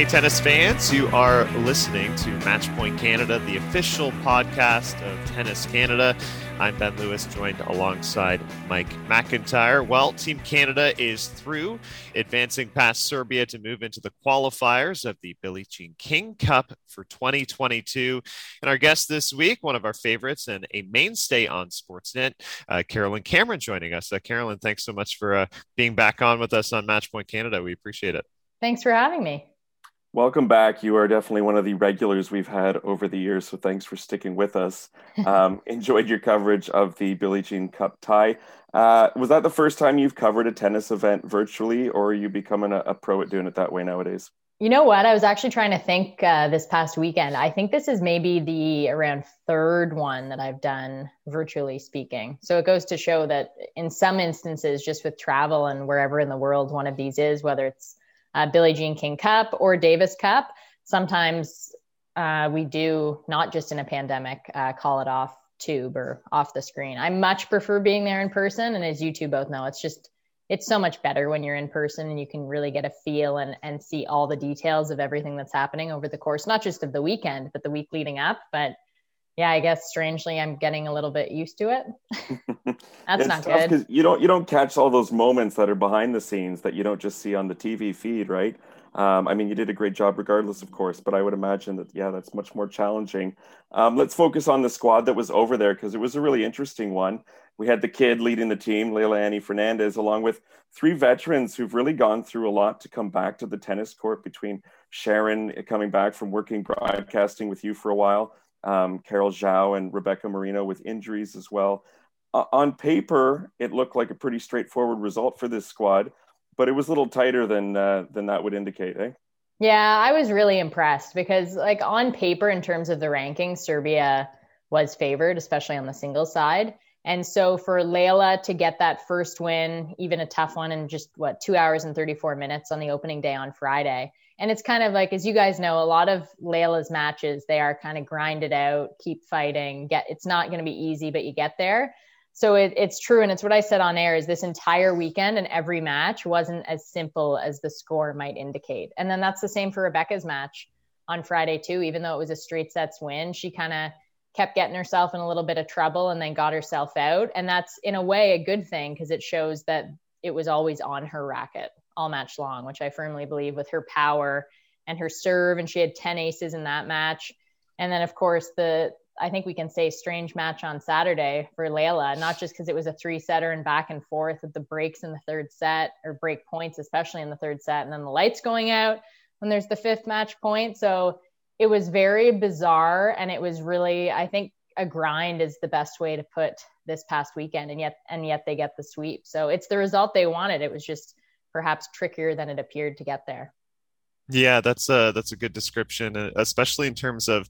Hey, tennis fans, you are listening to Matchpoint Canada, the official podcast of Tennis Canada. I'm Ben Lewis, joined alongside Mike McIntyre. Well, Team Canada is through, advancing past Serbia to move into the qualifiers of the Billie Jean King Cup for 2022. And our guest this week, one of our favorites and a mainstay on Sportsnet, uh, Carolyn Cameron, joining us. Uh, Carolyn, thanks so much for uh, being back on with us on Matchpoint Canada. We appreciate it. Thanks for having me. Welcome back. You are definitely one of the regulars we've had over the years, so thanks for sticking with us. Um, enjoyed your coverage of the Billie Jean Cup tie. Uh, was that the first time you've covered a tennis event virtually, or are you becoming a, a pro at doing it that way nowadays? You know what? I was actually trying to think uh, this past weekend. I think this is maybe the around third one that I've done virtually speaking. So it goes to show that in some instances, just with travel and wherever in the world one of these is, whether it's uh, Billie Jean King Cup or Davis Cup. Sometimes uh, we do not just in a pandemic uh, call it off tube or off the screen. I much prefer being there in person, and as you two both know, it's just it's so much better when you're in person and you can really get a feel and and see all the details of everything that's happening over the course, not just of the weekend, but the week leading up. But yeah, I guess strangely, I'm getting a little bit used to it. That's not good because you don't you don't catch all those moments that are behind the scenes that you don't just see on the TV feed, right? Um, I mean, you did a great job, regardless, of course. But I would imagine that yeah, that's much more challenging. Um, let's focus on the squad that was over there because it was a really interesting one. We had the kid leading the team, Leylah Annie Fernandez, along with three veterans who've really gone through a lot to come back to the tennis court. Between Sharon coming back from working broadcasting with you for a while, um, Carol Zhao and Rebecca Marino with injuries as well. Uh, on paper, it looked like a pretty straightforward result for this squad, but it was a little tighter than uh, than that would indicate, eh? Yeah, I was really impressed because, like, on paper, in terms of the rankings, Serbia was favored, especially on the singles side. And so for Leylah to get that first win, even a tough one in just what, two hours and 34 minutes on the opening day on Friday, and it's kind of like as you guys know a lot of leylah's matches they are kind of grinded out keep fighting get it's not going to be easy but you get there. So it, it's true and it's what i said on air is this entire weekend and every match wasn't as simple as the score might indicate. And then that's the same for rebecca's match on friday too even though it was a straight sets win she kind of kept getting herself in a little bit of trouble and then got herself out. And that's in a way a good thing because it shows that it was always on her racket all match long, which I firmly believe with her power and her serve. And she had 10 aces in that match. And then, of course, the I think we can say strange match on Saturday for Leylah, not just because it was a three setter and back and forth with the breaks in the third set or break points, especially in the third set, and then the lights going out when there's the fifth match point. So it was very bizarre. And it was really, I think, a grind is the best way to put this past weekend. And yet, and yet they get the sweep. So it's the result they wanted. It was just perhaps trickier than it appeared to get there. Yeah, that's a that's a good description, uh, especially in terms of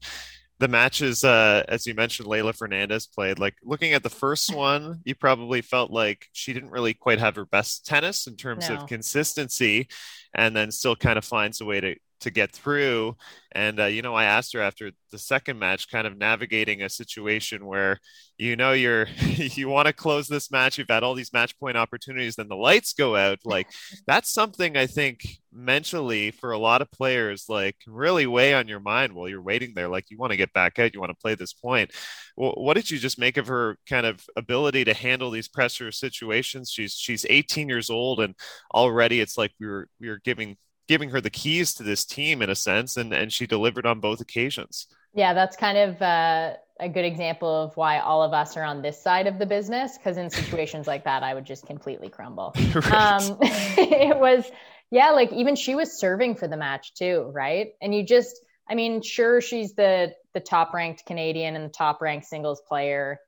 the matches. Uh, as you mentioned, Leylah Fernandez played. Like looking at the first one, you probably felt like she didn't really quite have her best tennis in terms no. of consistency, and then still kind of finds a way to to get through. And uh, you know, I asked her after the second match, kind of navigating a situation where you know you're you want to close this match. You've had all these match point opportunities, then the lights go out. Like that's something I think mentally for a lot of players, like really weigh on your mind while you're waiting there. Like you want to get back out, you want to play this point. Well, what did you just make of her kind of ability to handle these pressure situations? She's she's 18 years old, and already it's like we were we were giving giving her the keys to this team in a sense, and and she delivered on both occasions. Yeah, that's kind of uh, a good example of why all of us are on this side of the business. Because in situations like that, I would just completely crumble. right. um, it was, yeah, like even she was serving for the match too, right? And you just, I mean, sure, she's the the top ranked Canadian and the top ranked singles player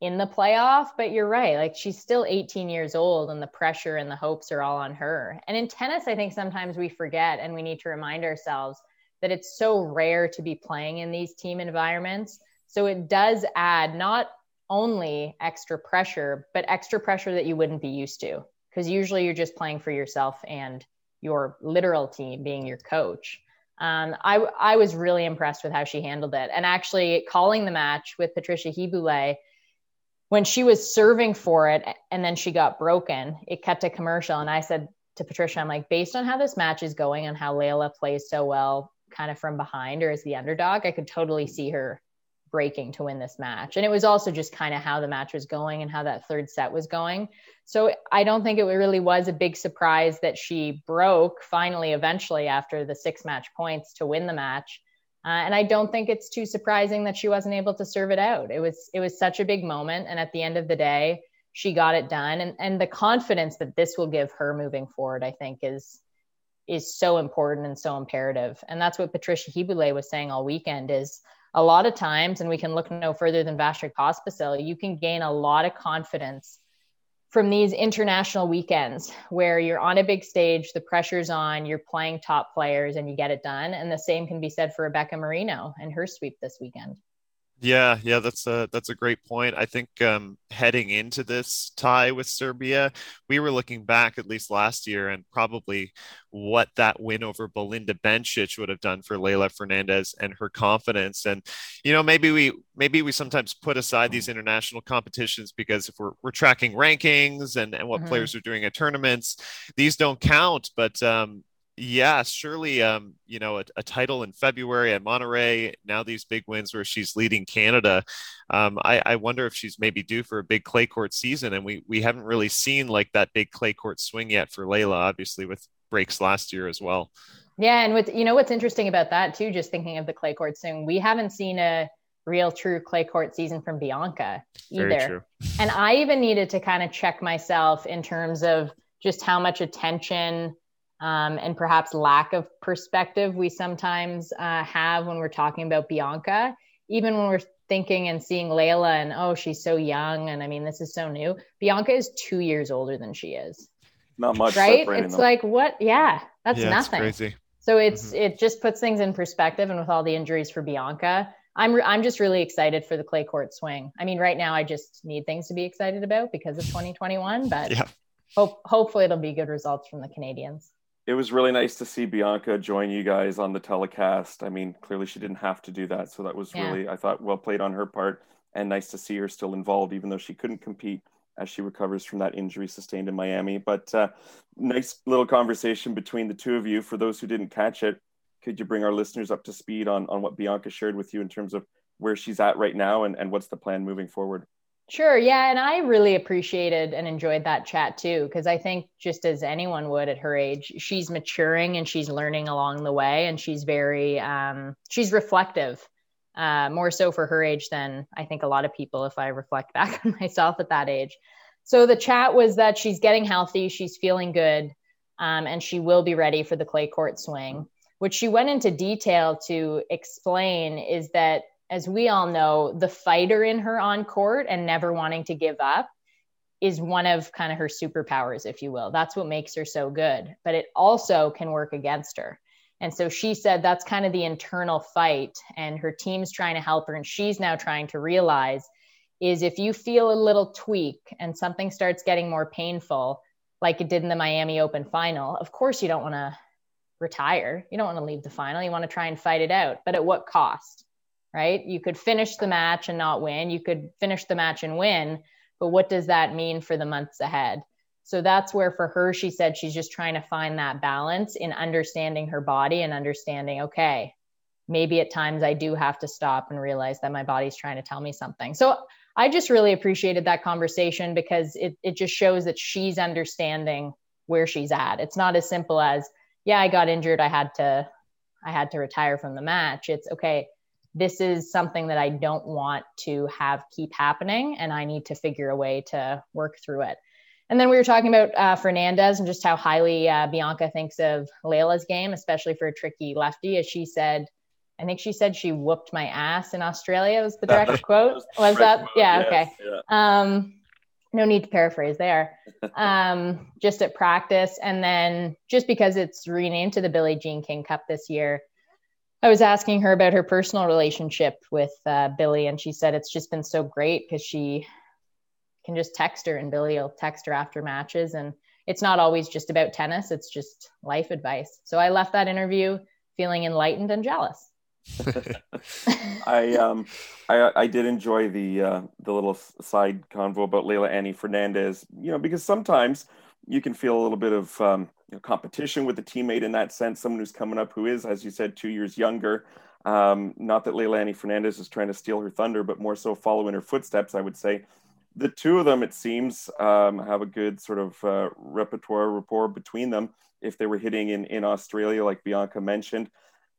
in the playoff, but you're right. Like she's still 18 years old and the pressure and the hopes are all on her. And in tennis, I think sometimes we forget and we need to remind ourselves that it's so rare to be playing in these team environments. So it does add not only extra pressure, but extra pressure that you wouldn't be used to. Because usually you're just playing for yourself and your literal team being your coach. Um, I, I was really impressed with how she handled it. And actually, calling the match with Patricia Hy-Boulais, when she was serving for it and then she got broken, it cut to commercial. And I said to Patricia, I'm like, based on how this match is going and how Leylah plays so well, kind of from behind or as the underdog, I could totally see her breaking to win this match. And it was also just kind of how the match was going and how that third set was going. So I don't think it really was a big surprise that she broke finally, eventually, after the six match points to win the match. Uh, and I don't think it's too surprising that she wasn't able to serve it out. It was it was such a big moment, and at the end of the day, she got it done. And and the confidence that this will give her moving forward, I think, is is so important and so imperative. And that's what Patricia Hy-Boulais was saying all weekend is a lot of times, and we can look no further than Vasek Pospisil, you can gain a lot of confidence from these international weekends where you're on a big stage, the pressure's on, you're playing top players, and you get it done. And the same can be said for Rebecca Marino and her sweep this weekend. Yeah, yeah, that's a that's a great point. I think um, heading into this tie with Serbia, we were looking back at least last year and probably what that win over Belinda Bencic would have done for Leylah Fernandez and her confidence. And you know, maybe we maybe we sometimes put aside these international competitions because if we're we're tracking rankings and and what mm-hmm. players are doing at tournaments, these don't count. But um, yeah, surely, um, you know, a, a, title in February at Monterrey, Now these big wins where she's leading Canada. Um, I, I, wonder if she's maybe due for a big clay court season, and we we haven't really seen like that big clay court swing yet for Leylah. Obviously, with breaks last year as well. Yeah, and with you know what's interesting about that too, just thinking of the clay court swing, we haven't seen a real true clay court season from Bianca either. And I even needed to kind of check myself in terms of just how much attention um, and perhaps lack of perspective we sometimes uh, have when we're talking about Bianca, even when we're thinking and seeing Leylah and oh, she's so young. And I mean, this is so new. Bianca is two years older than she is. Not much, right? It's them. like, what? Yeah, that's yeah, nothing. It's crazy. So it's mm-hmm. it just puts things in perspective. And with all the injuries for Bianca, I'm re- I'm just really excited for the clay court swing. I mean, right now I just need things to be excited about because of 2021, but yeah. hope hopefully it'll be good results from the Canadians it was really nice to see Bianca join you guys on the telecast. I mean, clearly she didn't have to do that, so that was yeah. really I thought well played on her part, and nice to see her still involved, even though she couldn't compete as she recovers from that injury sustained in Miami. But uh, nice little conversation between the two of you. For those who didn't catch it, could you bring our listeners up to speed on on what Bianca shared with you in terms of where she's at right now and, and what's the plan moving forward? Sure. Yeah. And I really appreciated and enjoyed that chat too, because I think just as anyone would at her age, she's maturing and she's learning along the way and she's very, um, she's reflective, uh, more so for her age than I think a lot of people, if I reflect back on myself at that age. So the chat was that she's getting healthy, she's feeling good, um, and she will be ready for the clay court swing. What she went into detail to explain is that as we all know, the fighter in her on court and never wanting to give up is one of kind of her superpowers, if you will. That's what makes her so good, but it also can work against her. And so she said that's kind of the internal fight, and her team's trying to help her. And she's now trying to realize is if you feel a little tweak and something starts getting more painful, like it did in the Miami Open final, of course you don't want to retire. You don't want to leave the final. You want to try and fight it out, but at what cost? Right? You could finish the match and not win. You could finish the match and win, but what does that mean for the months ahead? So that's where for her, she said she's just trying to find that balance in understanding her body and understanding, okay, maybe at times I do have to stop and realize that my body's trying to tell me something. So I just really appreciated that conversation because it, it just shows that she's understanding where she's at. It's not as simple as, yeah, I got injured. I had to, I had to retire from the match. It's okay this is something that I don't want to have keep happening, and I need to figure a way to work through it. And then we were talking about uh, Fernandez and just how highly uh, Bianca thinks of Leylah's game, especially for a tricky lefty. As she said, I think she said she whooped my ass in Australia. Was the direct quote? Was that? Yeah. Okay. Yeah. Um, no need to paraphrase there. Um, just at practice, and then just because it's renamed to the Billie Jean King Cup this year, I was asking her about her personal relationship with uh, Billie, and she said it's just been so great because she can just text her, and Billie will text her after matches, and it's not always just about tennis; it's just life advice. So I left that interview feeling enlightened and jealous. I um I I did enjoy the uh, the little side convo about Leylah Annie Fernandez, you know, because sometimes you can feel a little bit of um, you know, competition with a teammate in that sense, someone who's coming up who is, as you said, two years younger. Um, not that Leylah Annie Fernandez is trying to steal her thunder, but more so follow in her footsteps, I would say. The two of them, it seems, um, have a good sort of uh, repertoire rapport between them if they were hitting in, in Australia, like Bianca mentioned.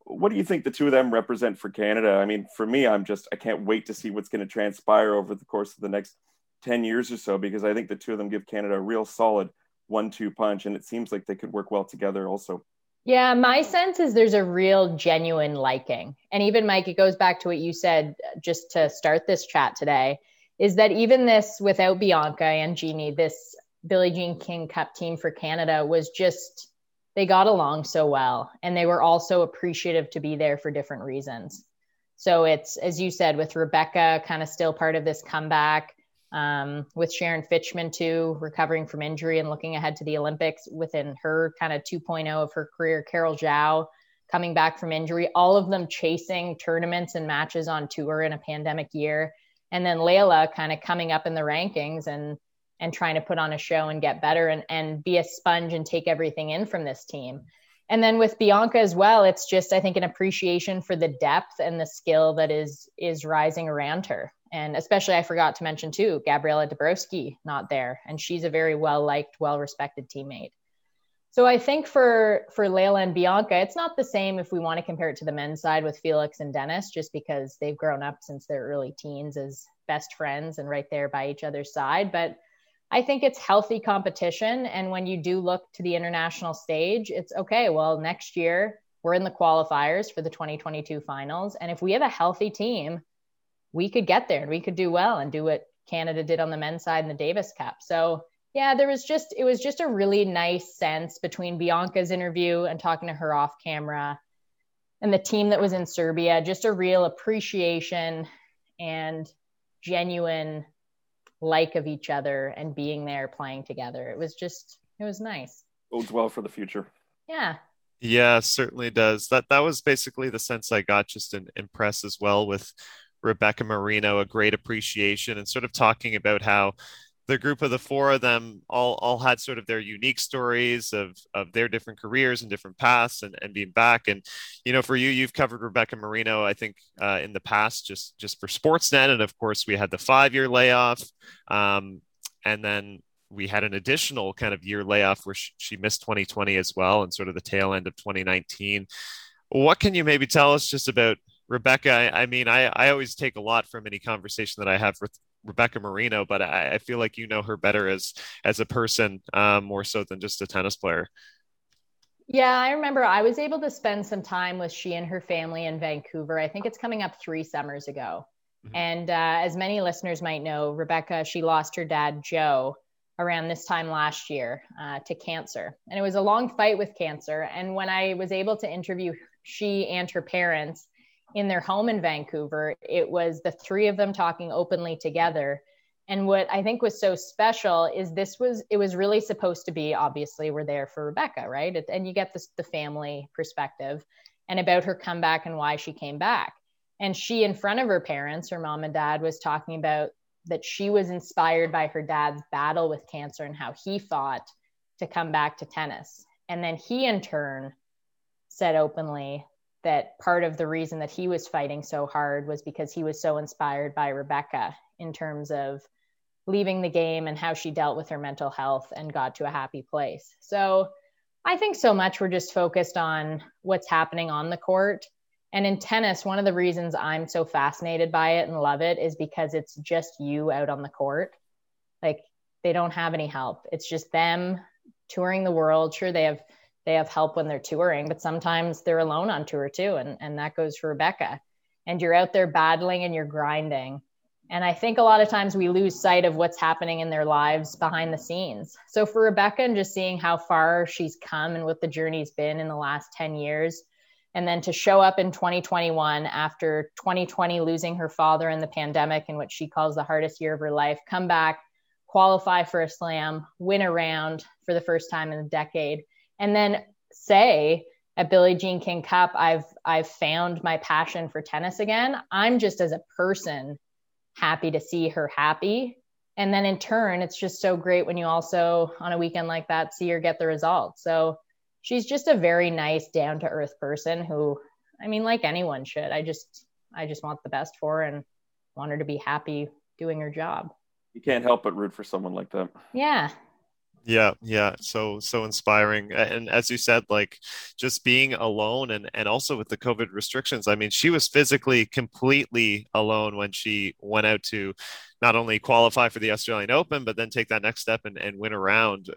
What do you think the two of them represent for Canada? I mean, for me, I'm just, I can't wait to see what's going to transpire over the course of the next 10 years or so, because I think the two of them give Canada a real solid one two punch. And it seems like they could work well together also. Yeah, my sense is there's a real genuine liking. And even Mike, it goes back to what you said just to start this chat today is that even this without Bianca and Genie, this Billie Jean King Cup team for Canada was just they got along so well and they were also appreciative to be there for different reasons. So it's as you said with Rebecca kind of still part of this comeback um, with Sharon Fichman too, recovering from injury and looking ahead to the Olympics within her kind of 2.0 of her career. Carol Zhao coming back from injury, all of them chasing tournaments and matches on tour in a pandemic year. And then Leylah kind of coming up in the rankings and and trying to put on a show and get better and, and be a sponge and take everything in from this team. And then with Bianca as well, it's just I think an appreciation for the depth and the skill that is is rising around her and especially I forgot to mention too, Gabriela Dabrowski not there, and she's a very well liked, well respected teammate. So I think for for Leylah and Bianca, it's not the same if we want to compare it to the men's side with Felix and Denis, just because they've grown up since their early teens as best friends and right there by each other's side. But I think it's healthy competition, and when you do look to the international stage, it's okay. Well, next year we're in the qualifiers for the 2022 finals, and if we have a healthy team we could get there and we could do well and do what Canada did on the men's side in the Davis Cup. So yeah, there was just it was just a really nice sense between Bianca's interview and talking to her off camera and the team that was in Serbia, just a real appreciation and genuine like of each other and being there playing together. It was just it was nice. Bodes well for the future. Yeah. Yeah, certainly does. That that was basically the sense I got just in, in press as well with Rebecca Marino a great appreciation and sort of talking about how the group of the four of them all all had sort of their unique stories of of their different careers and different paths and, and being back. And you know for you you've covered rebecca marino i think uh, in the past just just for sportsnet. And of course we had the five year layoff um, and then we had an additional kind of year layoff where she, she missed 2020 as well and sort of the tail end of 2019 what can you maybe tell us just about Rebecca, I, I, mean, I, I always take a lot from any conversation that I have with Rebecca Marino, but I, I feel like you know her better as as a person um, more so than just a tennis player. Yeah, I remember I was able to spend some time with she and her family in Vancouver. I think it's coming up three summers ago. Mm-hmm. And uh, as many listeners might know, Rebecca, she lost her dad, Joe, around this time last year uh, to cancer. And it was a long fight with cancer. And when I was able to interview she and her parents, in their home in Vancouver. It was the three of them talking openly together. And what I think was so special is this was, it was really supposed to be, obviously, we're there for Rebecca, right? And you get this, the family perspective and about her comeback and why she came back. And she, in front of her parents, her mom and dad, was talking about that she was inspired by her dad's battle with cancer and how he fought to come back to tennis. And then he, in turn, said openly that part of the reason that he was fighting so hard was because he was so inspired by Rebecca in terms of leaving the game and how she dealt with her mental health and got to a happy place. So I think so much we're just focused on what's happening on the court. And in tennis, one of the reasons I'm so fascinated by it and love it is because it's just you out on the court. Like they don't have any help. It's just them touring the world. Sure, they have they have help when they're touring, but sometimes they're alone on tour too. And, and that goes for Rebecca. And you're out there battling and you're grinding. And I think a lot of times we lose sight of what's happening in their lives behind the scenes. So for Rebecca and just seeing how far she's come and what the journey's been in the last 10 years, and then to show up in 2021 after 2020 losing her father in the pandemic in what she calls the hardest year of her life, come back, qualify for a slam, win a round for the first time in a decade and then say at Billie Jean King Cup, I've I've found my passion for tennis again. I'm just as a person happy to see her happy. And then in turn it's just so great when you also on a weekend like that see her get the results. So she's just a very nice down to earth person who i mean like anyone should i just i just want the best for her and want her to be happy doing her job. You can't help but root for someone like that. Yeah yeah yeah so so inspiring and as you said like just being alone and and also with the covid restrictions i mean she was physically completely alone when she went out to not only qualify for the australian open but then take that next step and, and win around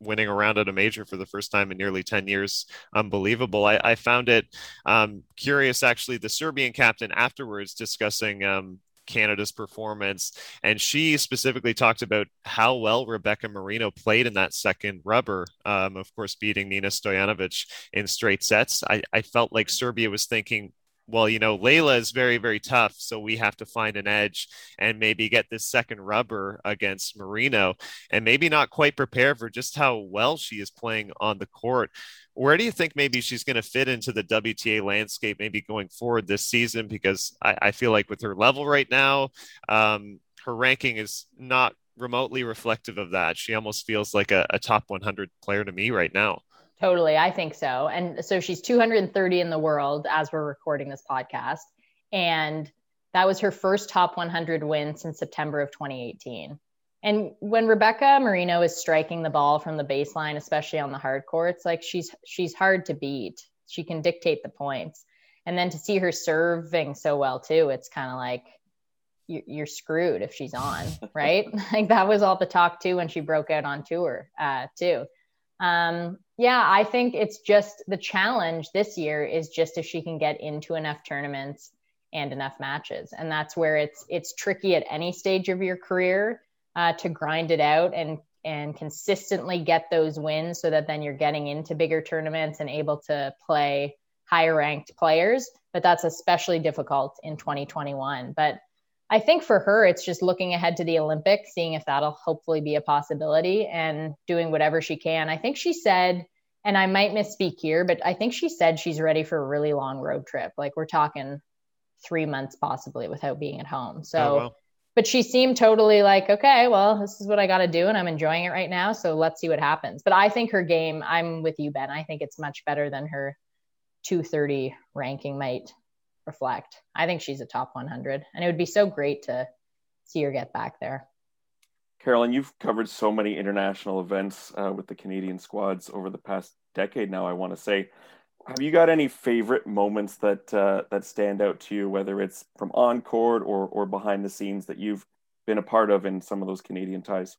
winning around at a major for the first time in nearly 10 years. Unbelievable. I, I found it um, curious actually the serbian captain afterwards discussing um, Canada's performance. And she specifically talked about how well Rebecca Marino played in that second rubber, um, of course, beating Nina Stojanovic in straight sets. I, I felt like Serbia was thinking, well, you know, Leylah is very, very tough. So we have to find an edge and maybe get this second rubber against Marino and maybe not quite prepare for just how well she is playing on the court. Where do you think maybe she's going to fit into the WTA landscape, maybe going forward this season? Because I, I feel like with her level right now, um, her ranking is not remotely reflective of that. She almost feels like a, a top 100 player to me right now. Totally. I think so. And so she's 230 in the world as we're recording this podcast. And that was her first top 100 win since September of 2018. And when Rebecca Marino is striking the ball from the baseline, especially on the hard courts, like she's she's hard to beat. She can dictate the points. And then to see her serving so well too, it's kind of like you're screwed if she's on, right? like that was all the talk too when she broke out on tour uh, too. Um, yeah, I think it's just the challenge this year is just if she can get into enough tournaments and enough matches, and that's where it's it's tricky at any stage of your career uh, to grind it out and and consistently get those wins so that then you're getting into bigger tournaments and able to play higher ranked players. But that's especially difficult in 2021 but i think for her it's just looking ahead to the olympics seeing if that'll hopefully be a possibility and doing whatever she can i think she said and i might misspeak here but i think she said she's ready for a really long road trip like we're talking three months possibly without being at home so oh, but she seemed totally like, okay, well, this is what I got to do, and I'm enjoying it right now. So let's see what happens. But I think her game, I'm with you, Ben. I think it's much better than her 230 ranking might reflect. I think she's a top 100, and it would be so great to see her get back there. Carolyn, you've covered so many international events uh, with the Canadian squads over the past decade now, I want to say. Have you got any favorite moments that uh, that stand out to you, whether it's from on court or or behind the scenes that you've been a part of in some of those Canadian ties?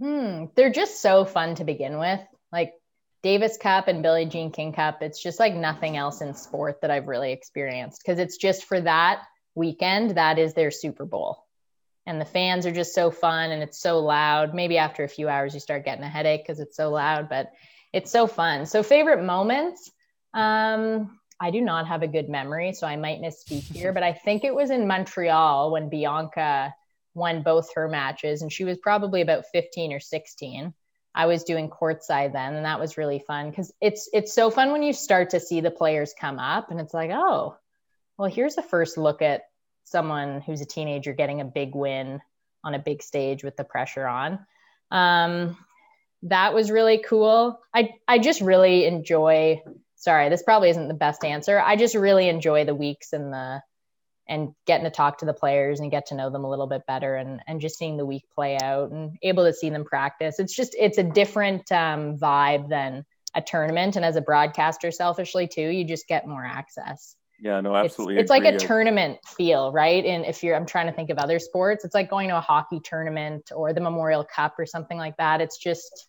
Hmm, they're just so fun to begin with. Like Davis Cup and Billie Jean King Cup, it's just like nothing else in sport that I've really experienced because it's just for that weekend, that is their Super Bowl. And the fans are just so fun and it's so loud. Maybe after a few hours, you start getting a headache because it's so loud, but it's so fun. So, favorite moments, um, I do not have a good memory, so I might misspeak here, but I think it was in Montreal when Bianca won both her matches, and she was probably about 15 or 16. I was doing courtside then, and that was really fun because it's it's so fun when you start to see the players come up, and it's like, oh, well, here's a first look at someone who's a teenager getting a big win on a big stage with the pressure on. Um, that was really cool. I I just really enjoy sorry, this probably isn't the best answer. I just really enjoy the weeks and the and getting to talk to the players and get to know them a little bit better and and just seeing the week play out and able to see them practice. It's just it's a different um, vibe than a tournament. And as a broadcaster, selfishly too, you just get more access. Yeah, no, absolutely. It's, it's like a tournament feel, right? And if you're, I'm trying to think of other sports, it's like going to a hockey tournament or the Memorial Cup or something like that. It's just,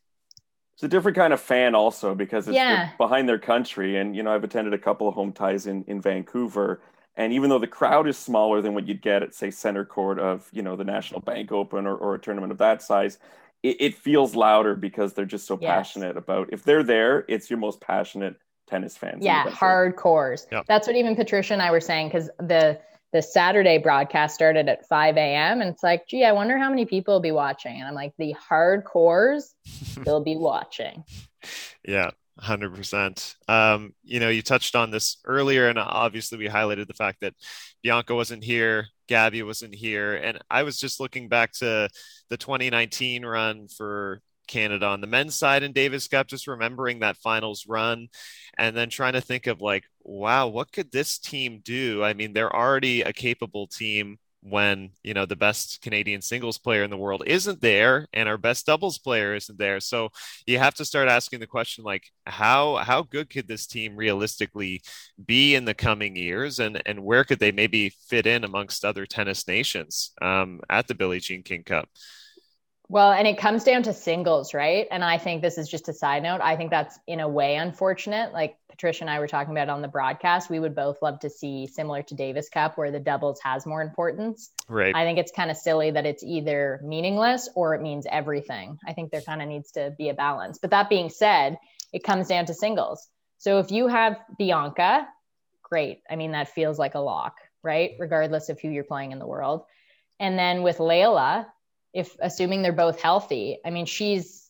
it's a different kind of fan also because it's yeah. behind their country. And you know, I've attended a couple of home ties in in Vancouver, and even though the crowd is smaller than what you'd get at say center court of you know the National Bank Open or, or a tournament of that size, it, it feels louder because they're just so yes. passionate about. If they're there, it's your most passionate tennis fans. Yeah, hardcores. Yep. That's what even Patricia and I were saying because the the Saturday broadcast started at 5 a.m. and it's like, gee, I wonder how many people will be watching. And I'm like, the hardcores will be watching. Yeah, 100%. Um, you know, you touched on this earlier, and obviously we highlighted the fact that Bianca wasn't here Gabby wasn't here. And I was just looking back to the 2019 run for Canada on the men's side in Davis Cup, just remembering that finals run and then trying to think of like, wow, what could this team do? I mean, they're already a capable team when you know the best Canadian singles player in the world isn't there and our best doubles player isn't there. So you have to start asking the question like how how good could this team realistically be in the coming years and and where could they maybe fit in amongst other tennis nations um, at the Billie Jean King Cup? Well, and it comes down to singles, right? And I think this is just a side note. I think that's in a way unfortunate. Like Patricia and I were talking about on the broadcast, we would both love to see similar to Davis Cup where the doubles has more importance. Right. I think it's kind of silly that it's either meaningless or it means everything. I think there kind of needs to be a balance. But that being said, it comes down to singles. So if you have Bianca, great. I mean, that feels like a lock, right? Regardless of who you're playing in the world. And then with Leylah, if assuming they're both healthy, I mean, she's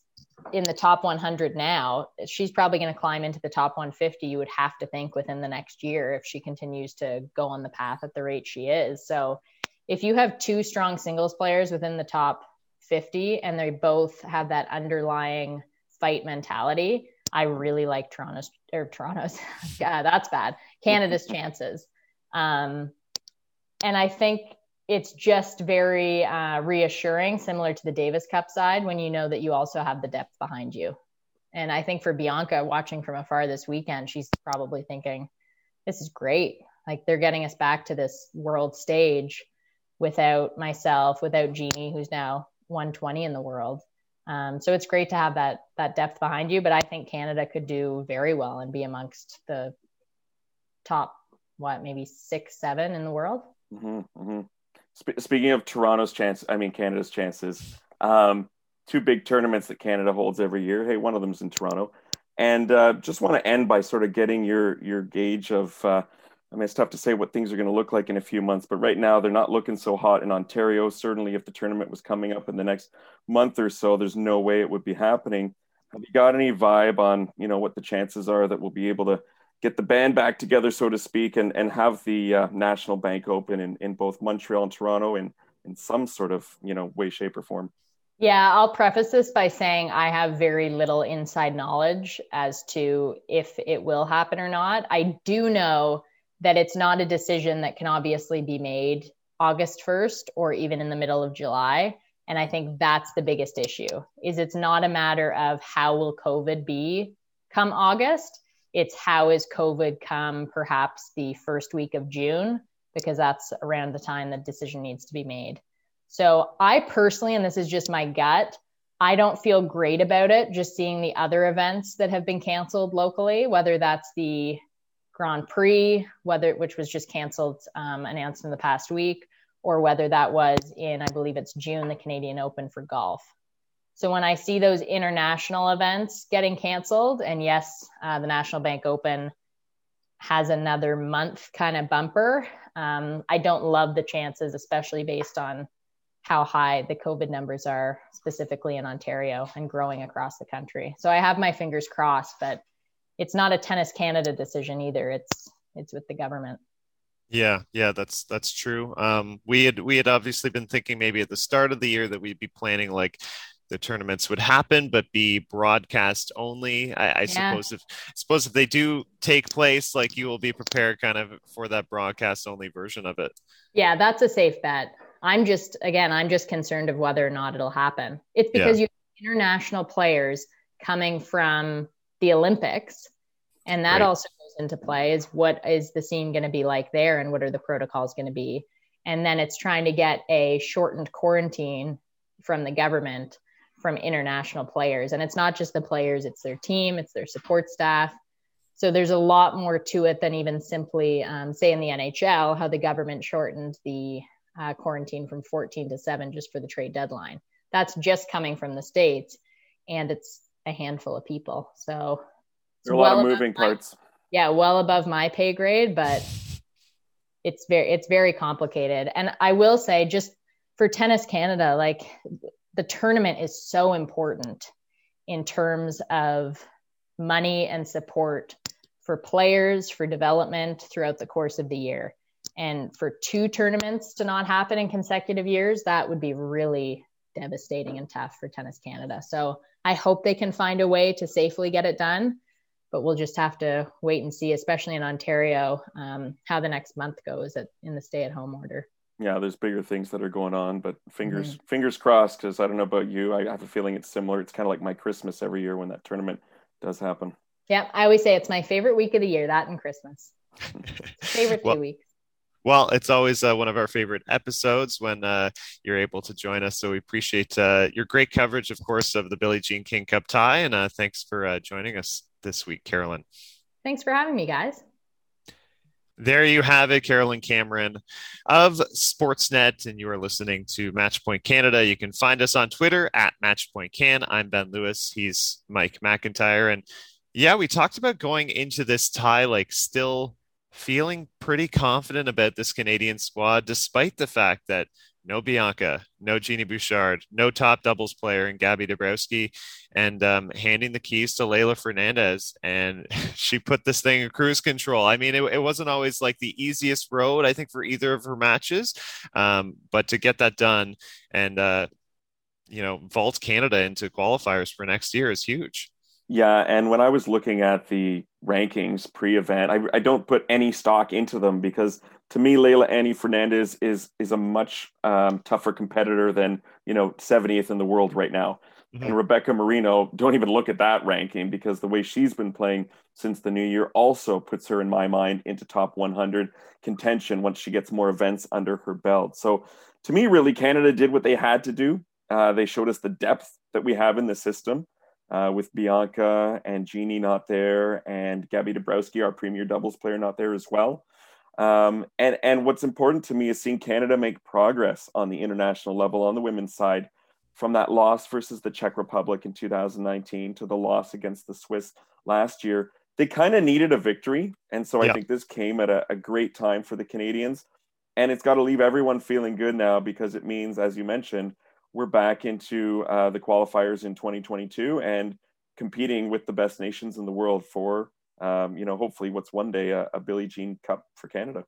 in the top 100 now. She's probably going to climb into the top 150. You would have to think within the next year if she continues to go on the path at the rate she is. So, if you have two strong singles players within the top 50 and they both have that underlying fight mentality, I really like Toronto's or Toronto's. yeah, that's bad. Canada's chances. Um, and I think it's just very uh, reassuring, similar to the Davis Cup side, when you know that you also have the depth behind you. And I think for Bianca watching from afar this weekend, she's probably thinking, this is great. Like they're getting us back to this world stage without myself, without Genie, who's now 120 in the world. Um, so it's great to have that that depth behind you. But I think Canada could do very well and be amongst the top, what, maybe six, seven in the world. Mm-hmm, mm-hmm. Sp- speaking of Toronto's chance, I mean Canada's chances. Um, two big tournaments that Canada holds every year. Hey, one of them's in Toronto, and uh, just want to end by sort of getting your your gauge of. Uh, I mean, it's tough to say what things are going to look like in a few months, but right now they're not looking so hot in Ontario. Certainly, if the tournament was coming up in the next month or so, there's no way it would be happening. Have you got any vibe on you know what the chances are that we'll be able to get the band back together, so to speak, and, and have the uh, National Bank Open in, in both Montreal and Toronto in, in some sort of, you know, way, shape, or form. Yeah, I'll preface this by saying I have very little inside knowledge as to if it will happen or not. I do know that it's not a decision that can obviously be made August 1st or even in the middle of July. And I think that's the biggest issue is it's not a matter of how will COVID be come August it's how is COVID come perhaps the first week of June, because that's around the time the decision needs to be made. So I personally, and this is just my gut, I don't feel great about it just seeing the other events that have been canceled locally, whether that's the Grand Prix, whether which was just canceled, um, announced in the past week, or whether that was in, I believe it's June, the Canadian Open for golf. So when I see those international events getting canceled, and yes, uh, the National Bank Open has another month kind of bumper, um, I don't love the chances, especially based on how high the COVID numbers are, specifically in Ontario and growing across the country. So I have my fingers crossed, but it's not a Tennis Canada decision either. It's it's with the government. Yeah, yeah, that's that's true. Um, we had we had obviously been thinking maybe at the start of the year that we'd be planning like the tournaments would happen, but be broadcast only. I, I yeah. suppose if suppose if they do take place, like you will be prepared kind of for that broadcast only version of it. Yeah, that's a safe bet. I'm just again, I'm just concerned of whether or not it'll happen. It's because yeah. you have international players coming from the Olympics, and that right. also goes into play. Is what is the scene going to be like there, and what are the protocols going to be? And then it's trying to get a shortened quarantine from the government from international players. And it's not just the players, it's their team, it's their support staff. So there's a lot more to it than even simply, um, say, in the NHL, how the government shortened the uh, quarantine from 14 to 7 just for the trade deadline. That's just coming from the States, and it's a handful of people. So there are a well lot of moving parts. My, yeah, well above my pay grade, but it's very it's very complicated. And I will say, just for Tennis Canada, like the tournament is so important in terms of money and support for players for development throughout the course of the year And for two tournaments to not happen in consecutive years, that would be really devastating and tough for Tennis Canada. So I hope they can find a way to safely get it done, but we'll just have to wait and see, especially in Ontario, um, how the next month goes at, in the stay at home order. Yeah, there's bigger things that are going on, but fingers mm-hmm. fingers crossed. Because I don't know about you, I have a feeling it's similar. It's kind of like my Christmas every year when that tournament does happen. Yeah, I always say it's my favorite week of the year, that and Christmas. favorite well, two weeks. Well, it's always uh, one of our favorite episodes when uh, you're able to join us. So we appreciate uh, your great coverage, of course, of the Billie Jean King Cup tie. And uh, thanks for uh, joining us this week, Carolyn. Thanks for having me, guys. There you have it, Carolyn Cameron of Sportsnet, and you are listening to Matchpoint Canada. You can find us on Twitter at Matchpoint Can. I'm Ben Lewis. He's Mike McIntyre. And yeah, we talked about going into this tie like still feeling pretty confident about this Canadian squad, despite the fact that no Bianca, no Genie Bouchard, no top doubles player in Gabby Dabrowski, and um, handing the keys to Leylah Fernandez. And she put this thing in cruise control. I mean, it, it, wasn't always like the easiest road, I think, for either of her matches. Um, but to get that done and, uh, you know, vault Canada into qualifiers for next year is huge. Yeah, and when I was looking at the rankings pre-event, I, I don't put any stock into them because to me, Leylah Annie Fernandez is is a much um, tougher competitor than you know 70th in the world right now. Mm-hmm. And Rebecca Marino, don't even look at that ranking because the way she's been playing since the new year also puts her, in my mind, into top 100 contention once she gets more events under her belt. So, to me, really, Canada did what they had to do. Uh, they showed us the depth that we have in the system uh, with Bianca and Genie not there, and Gabby Dabrowski, our premier doubles player, not there as well. Um, and and what's important to me is seeing Canada make progress on the international level on the women's side, from that loss versus the Czech Republic in 2019 to the loss against the Swiss last year. They kind of needed a victory, and so yeah. I think this came at a, a great time for the Canadians. And it's got to leave everyone feeling good now because it means, as you mentioned, we're back into uh, the qualifiers in 2022 and competing with the best nations in the world for, um, you know, hopefully what's one day a, a Billie Jean Cup for Canada.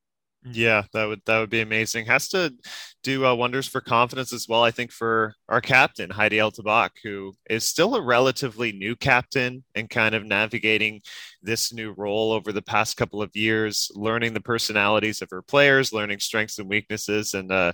Yeah, that would that would be amazing. Has to do uh, wonders for confidence as well. I think for our captain Heidi El Tabakh, who is still a relatively new captain and kind of navigating this new role over the past couple of years, learning the personalities of her players, learning strengths and weaknesses, and uh,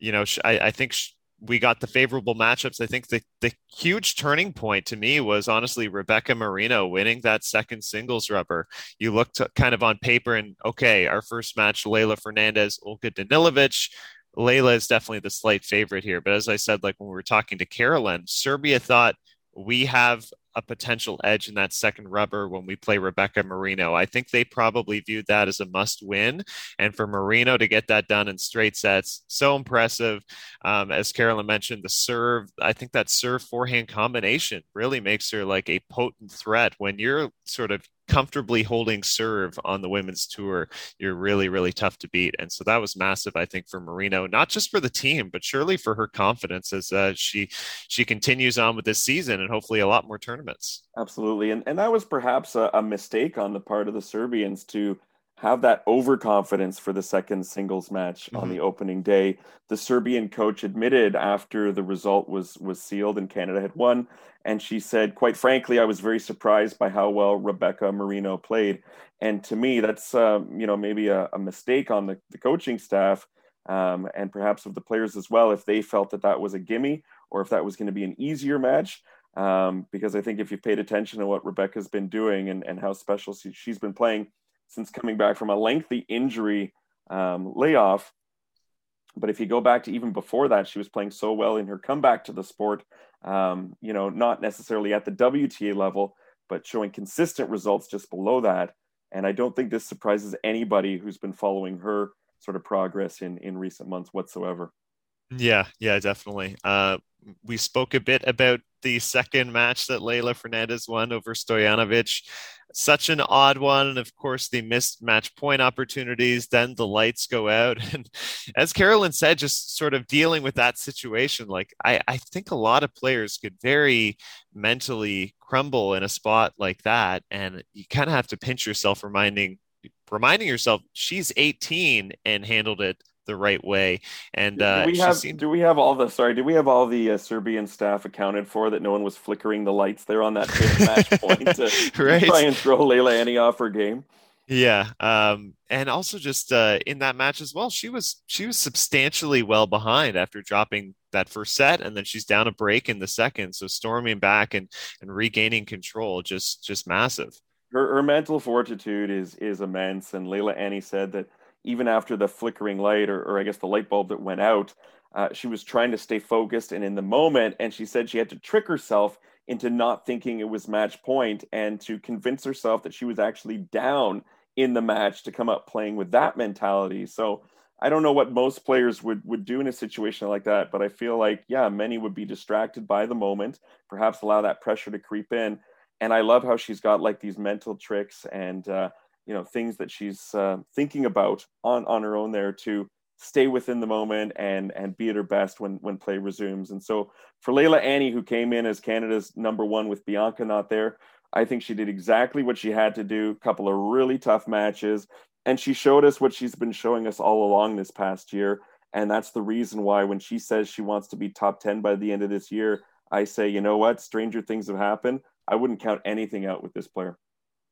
you know, I, I think we got the favorable matchups. I think the, the huge turning point to me was honestly Rebecca Marino winning that second singles rubber. You looked kind of on paper and okay, our first match, Leylah Fernandez, Olga Danilovic. Leylah is definitely the slight favorite here. But as I said, like when we were talking to Carolyn, Serbia thought we have a potential edge in that second rubber when we play Rebecca Marino. I think they probably viewed that as a must win. And for Marino to get that done in straight sets, so impressive. Um, as Carolyn mentioned, the serve, I think that serve forehand combination really makes her like a potent threat when you're sort of comfortably holding serve on the women's tour, you're really, really tough to beat. And so that was massive, I think, for Marino, not just for the team, but surely for her confidence as uh, she she continues on with this season and hopefully a lot more tournaments. Absolutely, and and that was perhaps a, a mistake on the part of the Serbians to have that overconfidence for the second singles match mm-hmm. on the opening day. The Serbian coach admitted after the result was was sealed and Canada had won, and she said, quite frankly, I was very surprised by how well Rebecca Marino played. And to me, that's um, you know maybe a, a, mistake on the, the coaching staff um, and perhaps of the players as well if they felt that that was a gimme or if that was going to be an easier match. Um, because I think if you've paid attention to what Rebecca's been doing and, and how special she, she's been playing since coming back from a lengthy injury um, layoff. But if you go back to even before that, she was playing so well in her comeback to the sport. Um, you know, not necessarily at the WTA level, but showing consistent results just below that. And I don't think this surprises anybody who's been following her sort of progress in in recent months whatsoever. Yeah, yeah, definitely. Uh, we spoke a bit about the second match that Leylah Fernandez won over Stojanovic such an odd one. And of course, the missed match point opportunities. Then the lights go out. And as Carolyn said, just sort of dealing with that situation, like I, I think a lot of players could very mentally crumble in a spot like that. And you kind of have to pinch yourself, reminding reminding yourself she's 18 and handled it the right way. And uh, do we have seemed... do we have all the sorry? Do we have all the uh, Serbian staff accounted for that? No one was flickering the lights there on that fifth match point to right. try and throw Leylah Annie off her game. Yeah, um, and also just uh, in that match as well, she was she was substantially well behind after dropping that first set, and then she's down a break in the second. So storming back and and regaining control, just just massive. Her, her mental fortitude is is immense, and Leylah Annie said that even after the flickering light, or, or I guess the light bulb that went out, uh, she was trying to stay focused and in the moment. And she said she had to trick herself into not thinking it was match point and to convince herself that she was actually down in the match to come up playing with that mentality. So I don't know what most players would would do in a situation like that, but I feel like yeah, many would be distracted by the moment, perhaps allow that pressure to creep in. And I love how she's got like these mental tricks and uh, you know things that she's uh, thinking about on on her own there to stay within the moment and and be at her best when when play resumes. And so for Leylah Annie, who came in as Canada's number one with Bianca not there, I think she did exactly what she had to do. Couple of really tough matches, and she showed us what she's been showing us all along this past year. And that's the reason why when she says she wants to be top 10 by the end of this year, I say, you know what? Stranger things have happened. I wouldn't count anything out with this player.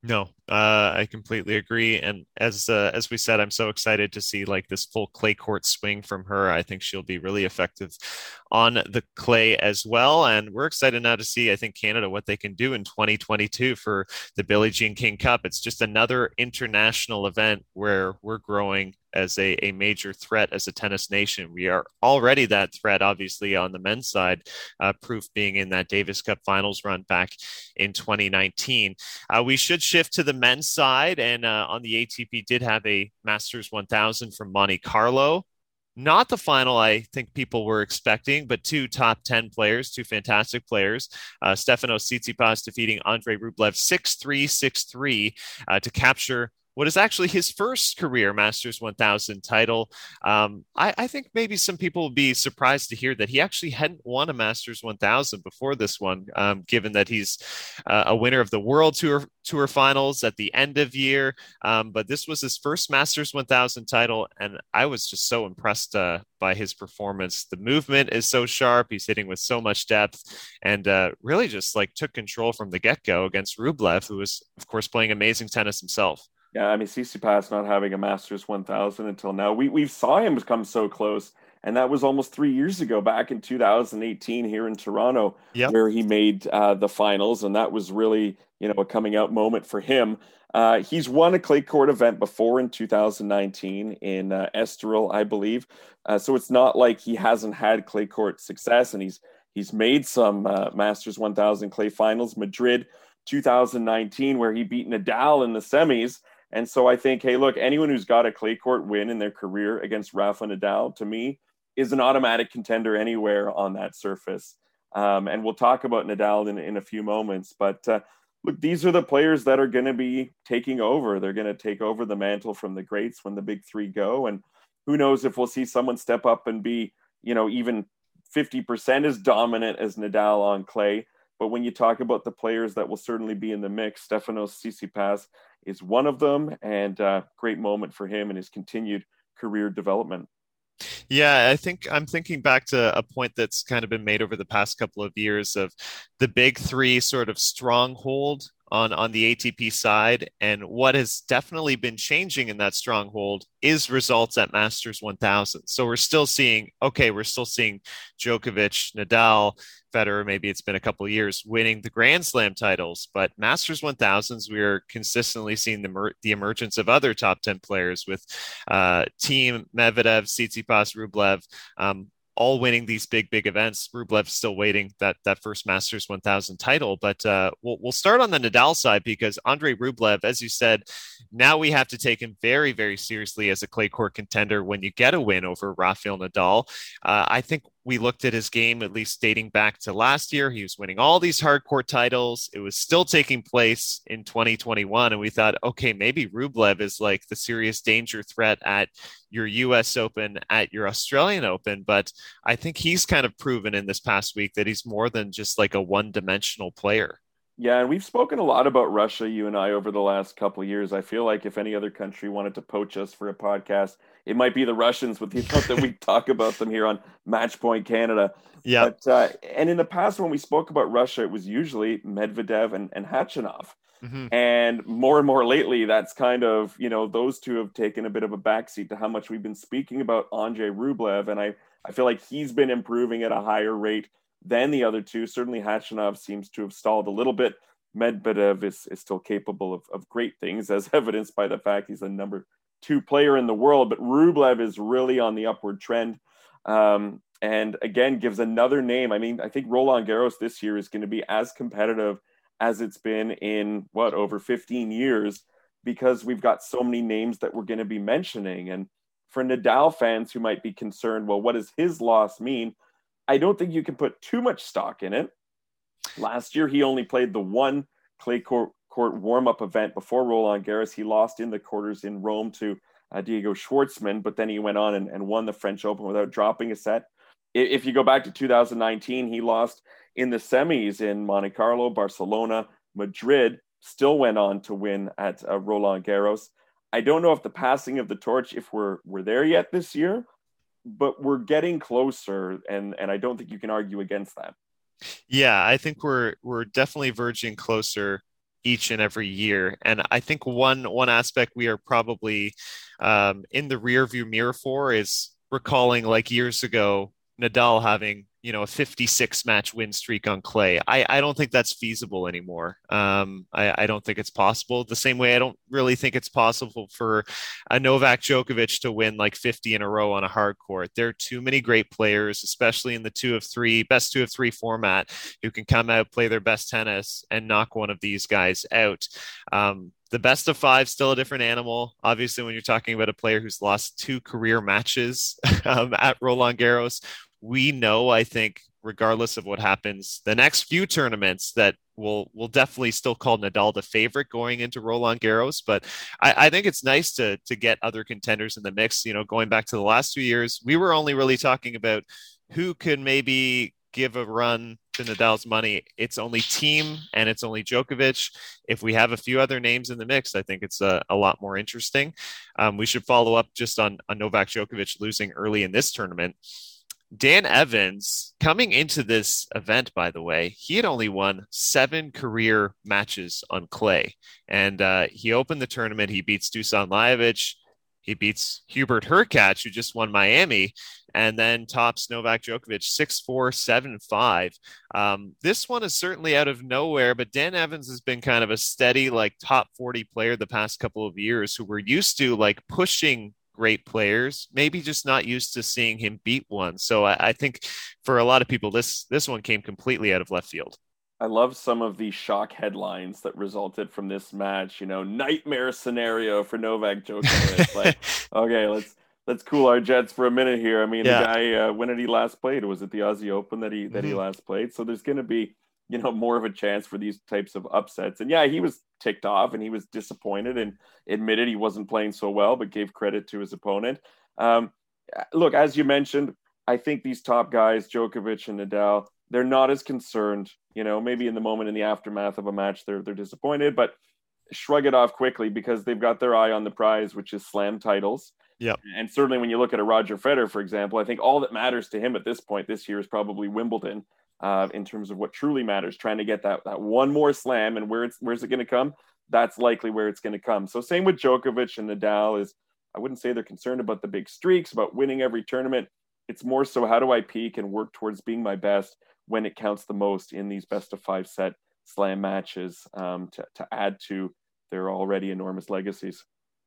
No, uh, I completely agree. And as uh, as we said, I'm so excited to see like this full clay court swing from her. I think she'll be really effective on the clay as well. And we're excited now to see, I think, Canada what they can do in 2022 for the Billie Jean King Cup. It's just another international event where we're growing as a, a major threat as a tennis nation. We are already that threat, obviously, on the men's side, uh, proof being in that Davis Cup finals run back in 2019. Uh, we should shift to the men's side, and uh, on the ATP, did have a Masters 1000 from Monte Carlo. Not the final I think people were expecting, but two top 10 players, two fantastic players. Uh, Stefanos Tsitsipas defeating Andre Rublev 6 3 6 3 uh, to capture what is actually his first career Masters 1000 title. Um, I, I, think maybe some people will be surprised to hear that he actually hadn't won a Masters 1000 before this one, um, given that he's uh, a winner of the World Tour Tour Finals at the end of year. Um, but this was his first Masters 1000 title, and I was just so impressed uh, by his performance. The movement is so sharp; he's hitting with so much depth, and uh, really just like took control from the get go against Rublev, who was, of course, playing amazing tennis himself. Yeah, I mean, Tsitsipas not having a Masters 1000 until now. We we saw him come so close, and that was almost three years ago, back in 2018 here in Toronto, yep. where he made uh, the finals, and that was really you know a coming out moment for him. Uh, he's won a clay court event before in 2019 in uh, Estoril, I believe. Uh, so it's not like he hasn't had clay court success, and he's he's made some uh, Masters 1000 clay finals. Madrid 2019, where he beat Nadal in the semis. And so I think, hey, look, anyone who's got a clay court win in their career against Rafa Nadal, to me, is an automatic contender anywhere on that surface. Um, and we'll talk about Nadal in, in a few moments. But uh, look, these are the players that are going to be taking over. They're going to take over the mantle from the greats when the big three go. And who knows if we'll see someone step up and be, you know, even 50% as dominant as Nadal on clay. But when you talk about the players that will certainly be in the mix, Stefanos Tsitsipas is one of them, and uh, great moment for him and his continued career development. Yeah, I think I'm thinking back to a point that's kind of been made over the past couple of years of the big three sort of stronghold on on the ATP side. And what has definitely been changing in that stronghold is results at Masters 1000. So we're still seeing okay, we're still seeing Djokovic, Nadal, Federer, maybe it's been a couple years winning the Grand Slam titles, but Masters 1000s we are consistently seeing the the emergence of other top 10 players with uh, Thiem Medvedev, Tsitsipas, Rublev, um, all winning these big, big events. Rublev still waiting that that first Masters 1000 title. But uh, we'll we'll start on the Nadal side because Andre Rublev, as you said, now we have to take him very, very seriously as a clay court contender when you get a win over Rafael Nadal. Uh, I think we looked at his game, at least dating back to last year. He was winning all these hard court titles. It was still taking place in 2021. And we thought, okay, maybe Rublev is like the serious danger threat at your US Open, at your Australian Open. But I think he's kind of proven in this past week that he's more than just like a one dimensional player. Yeah, and we've spoken a lot about Russia, you and I, over the last couple years. I feel like if any other country wanted to poach us for a podcast, it might be the Russians with the amount that we talk about them here on Matchpoint Canada. Yeah. Uh, and in the past, when we spoke about Russia, it was usually Medvedev and, and Khachanov. Mm-hmm. And more and more lately, that's kind of, you know, those two have taken a bit of a backseat to how much we've been speaking about Andrei Rublev. And I, I feel like he's been improving at a higher rate than the other two. Certainly, Khachanov seems to have stalled a little bit. Medvedev is, is still capable of, of great things, as evidenced by the fact he's the number two player in the world. But Rublev is really on the upward trend. Um, and again, gives another name. I mean, I think Roland Garros this year is going to be as competitive as it's been in what over 15 years because we've got so many names that we're going to be mentioning. And for Nadal fans who might be concerned, well, what does his loss mean? I don't think you can put too much stock in it. Last year, he only played the one clay court, court warm up event before Roland Garros. He lost in the quarters in Rome to uh, Diego Schwartzman, but then he went on and, and won the French Open without dropping a set. If you go back to 2019, he lost in the semis in Monte Carlo, Barcelona, Madrid, still went on to win at uh, Roland Garros. I don't know if the passing of the torch, if we're we're there yet this year, but we're getting closer, and and I don't think you can argue against that. Yeah, I think we're we're definitely verging closer each and every year, and I think one one aspect we are probably um, in the rear view mirror for is recalling like years ago Nadal having you know a 56 match win streak on clay. I, I don't think that's feasible anymore. Um, I, I don't think it's possible. The same way i don't really think it's possible for a novak djokovic to win like 50 in a row on a hard court. There are too many great players especially in the two of three best two of three format who can come out play their best tennis and knock one of these guys out. Um, the best of five still a different animal. Obviously when you're talking about a player who's lost two career matches um, at roland garros we know, I think, regardless of what happens, the next few tournaments that will will definitely still call Nadal the favorite going into Roland Garros. But I, I, think it's nice to to get other contenders in the mix. You know, going back to the last few years, we were only really talking about who could maybe give a run to Nadal's money. It's only Thiem and it's only Djokovic. If we have a few other names in the mix, I think it's a, a lot more interesting. Um, we should follow up just on, on Novak Djokovic losing early in this tournament. Dan Evans, coming into this event, by the way, he had only won seven career matches on clay. And uh, he opened the tournament. He beats Dusan Lajovic. He beats Hubert Hurkacz, who just won Miami, and then tops Novak Djokovic 6 4 7 5. Um, this one is certainly out of nowhere, but Dan Evans has been kind of a steady, like top 40 player the past couple of years who we're used to like pushing great players, maybe just not used to seeing him beat one. So I, I, think for a lot of people, this this one came completely out of left field. I love some of the shock headlines that resulted from this match. You know, nightmare scenario for Novak Djokovic. like, okay, let's let's cool our jets for a minute here. I mean, yeah. the guy uh, when did he last played? Was it the Aussie Open that he that mm-hmm. he last played? So there's going to be you know more of a chance for these types of upsets. And yeah, he was ticked off and he was disappointed and admitted he wasn't playing so well, but gave credit to his opponent. Um, look, as you mentioned, I think these top guys, Djokovic and Nadal, they're not as concerned. You know, maybe in the moment in the aftermath of a match, they're they're disappointed, but shrug it off quickly because they've got their eye on the prize, which is slam titles. Yeah. And certainly when you look at a Roger Federer, for example, I think all that matters to him at this point this year is probably Wimbledon uh, in terms of what truly matters, trying to get that, that one more slam and where it's, where's it going to come? That's likely where it's going to come. So same with Djokovic and Nadal is, I wouldn't say they're concerned about the big streaks, about winning every tournament. It's more so how do I peak and work towards being my best when it counts the most in these best of five set slam matches um, to, to add to their already enormous legacies.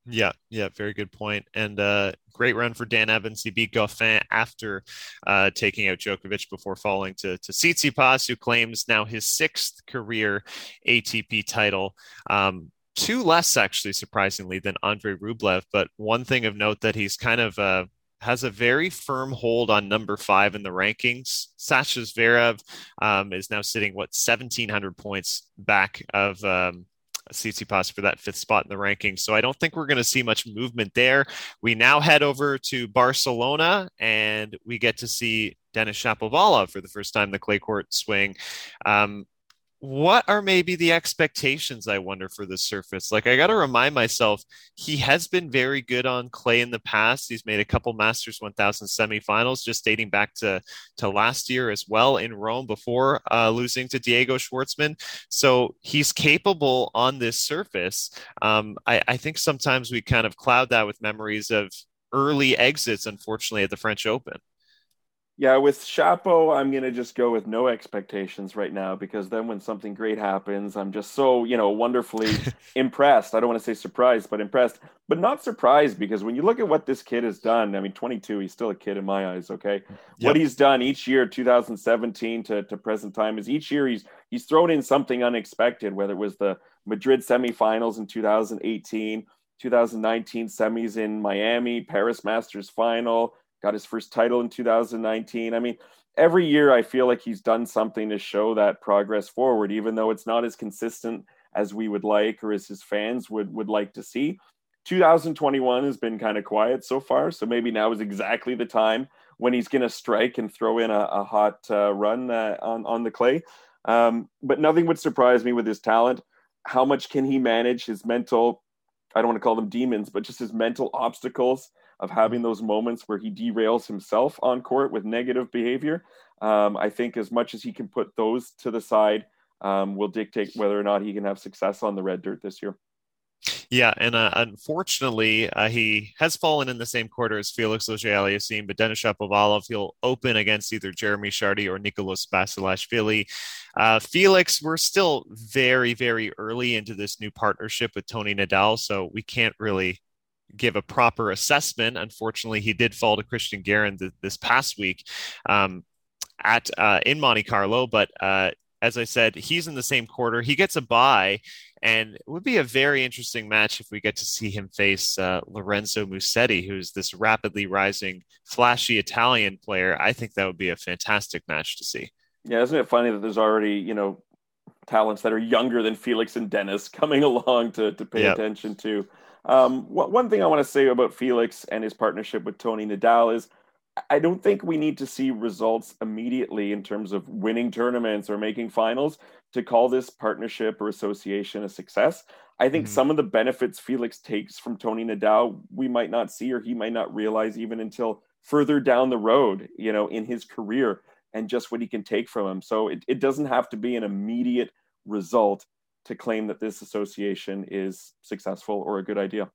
Yeah, yeah, very good point. And uh, great run for Dan Evans. He beat Goffin after uh, taking out Djokovic before falling to, to Tsitsipas, who claims now his sixth career ATP title. Um, two less, actually, surprisingly, than Andre Rublev. But one thing of note that he's kind of uh, has a very firm hold on number five in the rankings. Sasha Zverev um, is now sitting, what, 1,700 points back of. Um, Tsitsipas for that fifth spot in the rankings. So I don't think we're going to see much movement there. We now head over to Barcelona and we get to see Denis Shapovalov for the first time the clay court swing. Um, what are maybe the expectations i wonder for this surface? Like i got to remind myself he has been very good on clay in the past. He's made a couple masters 1000 semifinals just dating back to to last year as well in rome before uh, losing to diego schwartzman. So he's capable on this surface. Um, I, I think sometimes we kind of cloud that with memories of early exits unfortunately at the french open yeah, with Shapo, I'm gonna just go with no expectations right now because then when something great happens, I'm just so you know wonderfully impressed. I don't want to say surprised, but impressed, but not surprised because when you look at what this kid has done, I mean, 22, he's still a kid in my eyes. Okay, yep. what he's done each year, 2017 to, to present time, is each year he's he's thrown in something unexpected. Whether it was the Madrid semifinals in 2018, 2019 semis in Miami, Paris Masters final got his first title in 2019. I mean, every year I feel like he's done something to show that progress forward, even though it's not as consistent as we would like or as his fans would would like to see. 2021 has been kind of quiet so far, so maybe now is exactly the time when he's going to strike and throw in a, a hot uh, run uh, on on the clay. Um, but nothing would surprise me with his talent. How much can he manage his mental? I don't want to call them demons, but just his mental obstacles of having those moments where he derails himself on court with negative behavior. Um, I think as much as he can put those to the side um, will dictate whether or not he can have success on the red dirt this year. Yeah, and uh, unfortunately, uh, he has fallen in the same quarter as Felix Auger-Aliassime, but Denis Shapovalov, he'll open against either Jeremy Chardy or Nicolas Basilashvili. Uh, Felix, we're still very, very early into this new partnership with Tony Nadal, so we can't really give a proper assessment. Unfortunately, he did fall to Christian Garin th- this past week um, at uh, in Monte Carlo, but uh, as I said, he's in the same quarter. He gets a bye, and it would be a very interesting match if we get to see him face uh, Lorenzo Musetti, who's this rapidly rising, flashy Italian player. I think that would be a fantastic match to see. Yeah, isn't it funny that there's already you know talents that are younger than Felix and Denis coming along to to pay yep. attention to. Um, one thing I want to say about Felix and his partnership with Tony Nadal is I don't think we need to see results immediately in terms of winning tournaments or making finals to call this partnership or association a success. I think mm-hmm. some of the benefits Felix takes from Tony Nadal we might not see or he might not realize even until further down the road, you know, in his career and just what he can take from him. So it, it doesn't have to be an immediate result to claim that this association is successful or a good idea.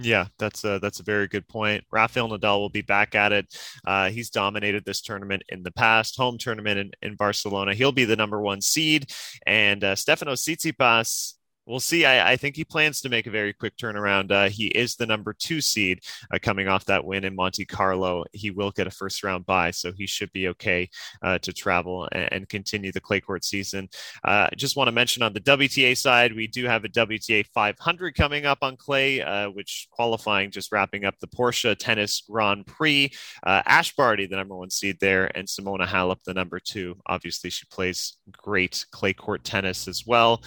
Yeah, that's a that's a very good point. Rafael Nadal will be back at it. Uh, he's dominated this tournament in the past, home tournament in, in Barcelona. He'll be the number one seed, and uh, Stefanos Tsitsipas we'll see. I, I, think he plans to make a very quick turnaround. Uh, he is the number two seed uh, coming off that win in Monte Carlo. He will get a first round bye, so he should be okay uh, to travel and, and, continue the clay court season. Uh, just want to mention on the WTA side, we do have a WTA 500 coming up on clay, uh, which qualifying just wrapping up the Porsche Tennis Grand Prix. Uh, Ash Barty, the number one seed there, and Simona Halep, the number two. Obviously, she plays great clay court tennis as well.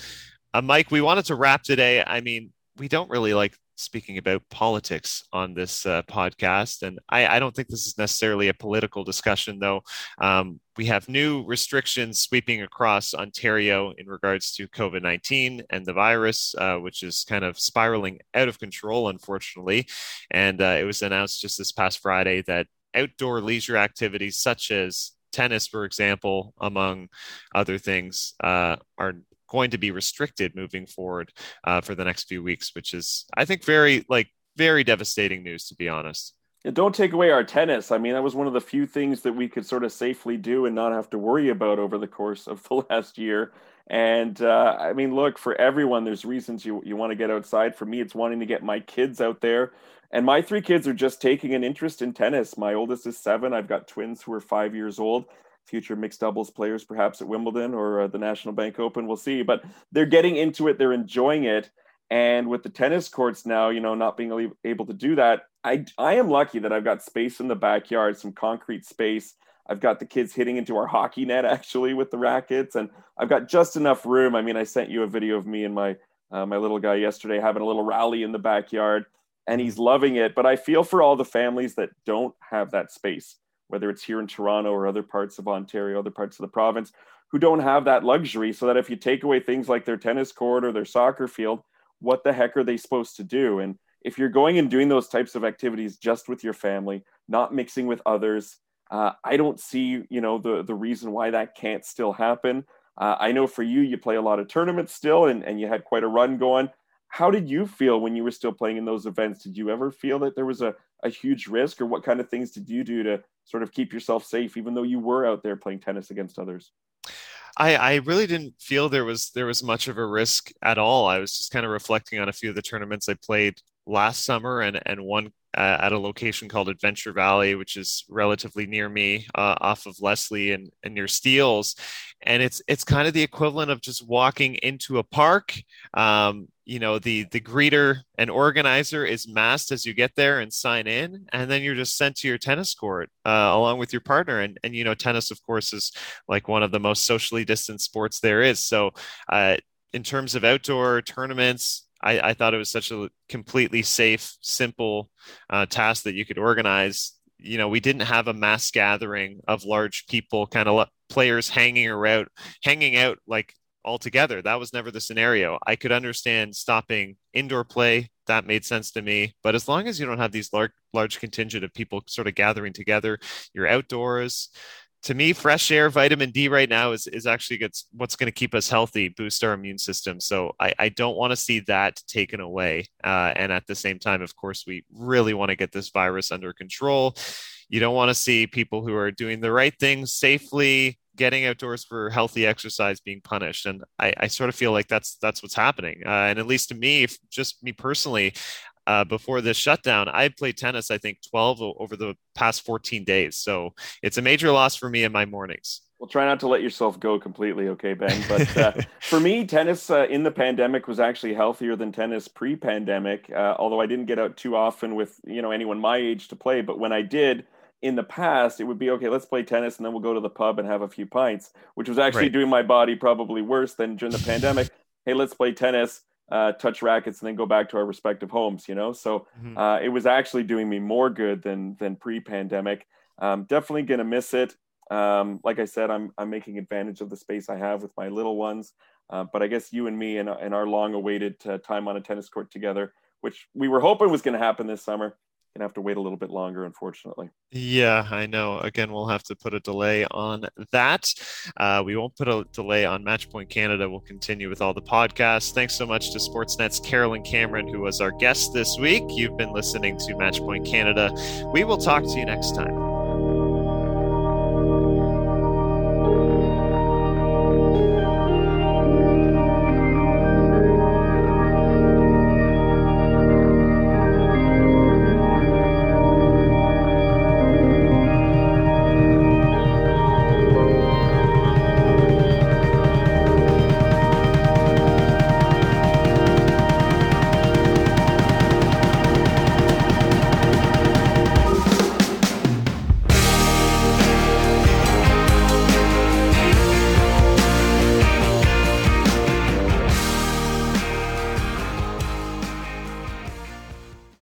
Uh, Mike, we wanted to wrap today. I mean, we don't really like speaking about politics on this uh, podcast, and I, I, don't think this is necessarily a political discussion, though. Um, we have new restrictions sweeping across Ontario in regards to COVID 19 and the virus, uh, which is kind of spiraling out of control, unfortunately. And uh, it was announced just this past Friday that outdoor leisure activities such as tennis, for example, among other things, uh, are going to be restricted moving forward uh, for the next few weeks, which is, I think, very like very devastating news to be honest. Don't take away our tennis. I mean, that was one of the few things that we could sort of safely do and not have to worry about over the course of the last year. And uh, I mean, look, for everyone, there's reasons you, you want to get outside. For me, it's wanting to get my kids out there. And my three kids are just taking an interest in tennis. My oldest is seven. I've got twins who are five years old future mixed doubles players, perhaps at Wimbledon or uh, the National Bank Open. We'll see. But they're getting into it, they're enjoying it. And with the tennis courts now, you know, not being able to do that, I, I am lucky that I've got space in the backyard, some concrete space. I've got the kids hitting into our hockey net actually with the rackets, and I've got just enough room. I mean, I sent you a video of me and my uh, my little guy yesterday having a little rally in the backyard, and he's loving it. But I feel for all the families that don't have that space whether it's here in Toronto or other parts of Ontario, other parts of the province, who don't have that luxury. So that if you take away things like their tennis court or their soccer field, what the heck are they supposed to do? And if you're going and doing those types of activities just with your family, not mixing with others, uh, I don't see, you know, the the reason why that can't still happen. Uh, I know for you, you play a lot of tournaments still, and, and you had quite a run going. How did you feel when you were still playing in those events? Did you ever feel that there was a, a huge risk, or what kind of things did you do to sort of keep yourself safe, even though you were out there playing tennis against others? I, I really didn't feel there was there was much of a risk at all. I was just kind of reflecting on a few of the tournaments I played last summer and and one uh, at a location called Adventure Valley, which is relatively near me, uh, off of Leslie and, and near Steeles, and it's it's kind of the equivalent of just walking into a park. Um, you know, the the greeter and organizer is masked as you get there and sign in, and then you're just sent to your tennis court uh, along with your partner. And and you know, tennis, of course, is like one of the most socially distant sports there is. So, uh, in terms of outdoor tournaments, I, I thought it was such a completely safe, simple uh, task that you could organize. You know, we didn't have a mass gathering of large people, kind of players hanging around, hanging out like all together. That was never the scenario. I could understand stopping indoor play. That made sense to me. But as long as you don't have these large, large contingent of people sort of gathering together, you're outdoors to me, fresh air, vitamin D right now is, is actually what's going to keep us healthy, boost our immune system. So I, I don't want to see that taken away. Uh, and at the same time, of course, we really want to get this virus under control. You don't want to see people who are doing the right things safely, getting outdoors for healthy exercise being punished. And I, I sort of feel like that's that's what's happening. Uh, and at least to me, just me personally, uh, before this shutdown, I played tennis, I think 12 over the past 14 days. So it's a major loss for me in my mornings. Well, try not to let yourself go completely, okay, Ben? But uh, for me, tennis uh, in the pandemic was actually healthier than tennis pre-pandemic. Uh, although I didn't get out too often with you know anyone my age to play, but when I did in the past, it would be okay. Let's play tennis, and then we'll go to the pub and have a few pints, which was actually right. doing my body probably worse than during the pandemic. Hey, let's play tennis uh, touch rackets and then go back to our respective homes you know? So mm-hmm. uh, it was actually doing me more good than than pre-pandemic. Um, definitely gonna miss it. Um, like i said i'm i'm making advantage of the space i have with my little ones. Uh, but i guess you and me and, and our long awaited uh, time on a tennis court together which we were hoping was going to happen this summer gonna have to wait a little bit longer, unfortunately. Yeah, I know. Again, we'll have to put a delay on that. Uh, we won't put a delay on Matchpoint Canada. We'll continue with all the podcasts. Thanks so much to Sportsnet's Carolyn Cameron, who was our guest this week. You've been listening to Matchpoint Canada. We will talk to you next time.